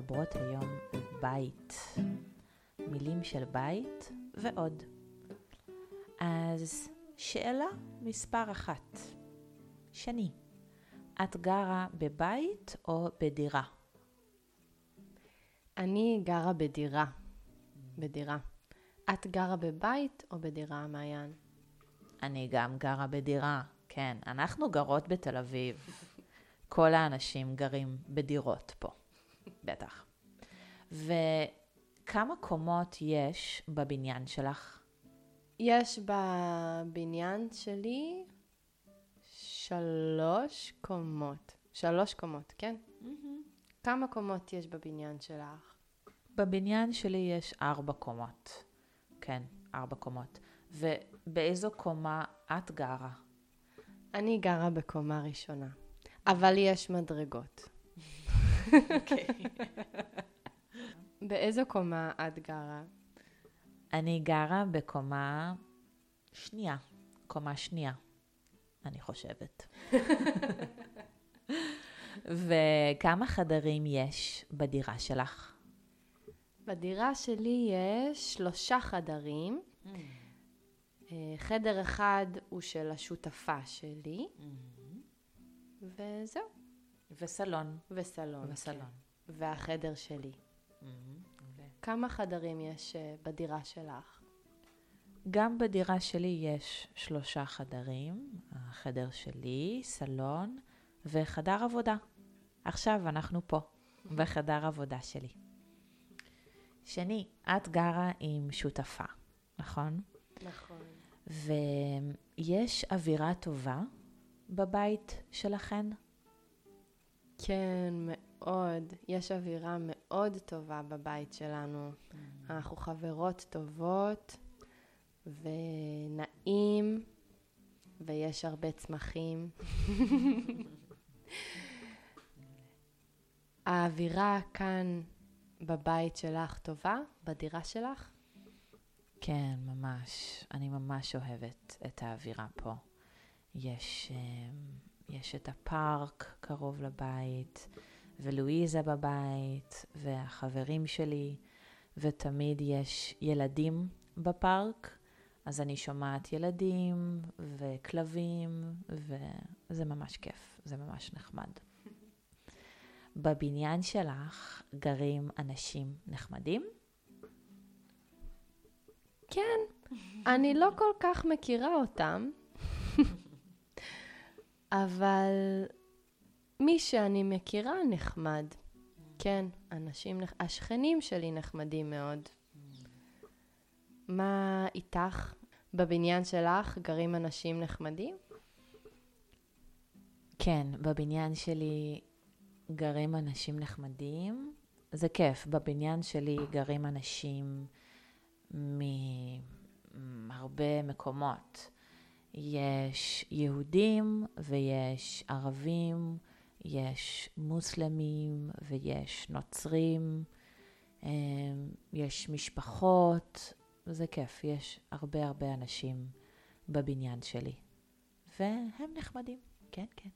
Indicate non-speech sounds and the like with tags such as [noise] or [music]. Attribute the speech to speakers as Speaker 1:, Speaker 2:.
Speaker 1: מדברות היום בית, מילים של בית ועוד. אז שאלה מספר אחת, שני, את גרה בבית או בדירה?
Speaker 2: אני גרה בדירה. בדירה. את גרה בבית או בדירה, מעיין?
Speaker 1: אני גם גרה בדירה, כן. אנחנו גרות בתל אביב. כל האנשים גרים בדירות פה, בטח. וכמה קומות יש בבניין שלך?
Speaker 2: יש בבניין שלי שלוש קומות. שלוש קומות, כן? כמה קומות יש בבניין שלך?
Speaker 1: בבניין שלי יש ארבע קומות. כן, ארבע קומות. ובאיזו קומה את גרה?
Speaker 2: אני גרה בקומה ראשונה, אבל יש מדרגות.
Speaker 1: אוקיי.
Speaker 2: באיזו קומה את גרה?
Speaker 1: אני גרה בקומה שנייה. קומה שנייה, אני חושבת. [laughs] וכמה חדרים יש בדירה שלך?
Speaker 2: בדירה שלי יש שלושה חדרים. אה, חדר אחד הוא של השותפה שלי, וזהו.
Speaker 1: וסלון.
Speaker 2: וסלון.
Speaker 1: וסלון.
Speaker 2: כן. והחדר שלי. כמה חדרים יש אה, בדירה שלך?
Speaker 1: גם בדירה שלי יש שלושה חדרים, החדר שלי, סלון וחדר עבודה. עכשיו אנחנו פה, בחדר עבודה שלי. שני, את גרה עם שותפה, נכון?
Speaker 2: נכון.
Speaker 1: ויש אווירה טובה בבית שלכן?
Speaker 2: כן, מאוד. יש אווירה מאוד טובה בבית שלנו. אנחנו חברות טובות, ונעים, ויש הרבה צמחים. [laughs] האווירה כאן בבית שלך טובה? בדירה שלך?
Speaker 1: כן, ממש. אני ממש אוהבת את האווירה פה. יש, אמ, יש את הפארק קרוב לבית, ולואיזה בבית, והחברים שלי, ותמיד יש ילדים בפארק, אז אני שומעת ילדים וכלבים, וזה ממש כיף, זה ממש נחמד. בבניין שלך גרים אנשים נחמדים?
Speaker 2: כן, אני לא כל כך מכירה אותם, אבל מי שאני מכירה נחמד. כן, אנשים, השכנים שלי נחמדים מאוד. מה איתך? בבניין שלך גרים אנשים נחמדים?
Speaker 1: כן, בבניין שלי גרים אנשים נחמדים. זה כיף, בבניין שלי גרים אנשים מהרבה מקומות. יש יהודים ויש ערבים, יש מוסלמים ויש נוצרים, אמ, יש משפחות, זה כיף, יש הרבה הרבה אנשים בבניין שלי. והם נחמדים, כן, כן.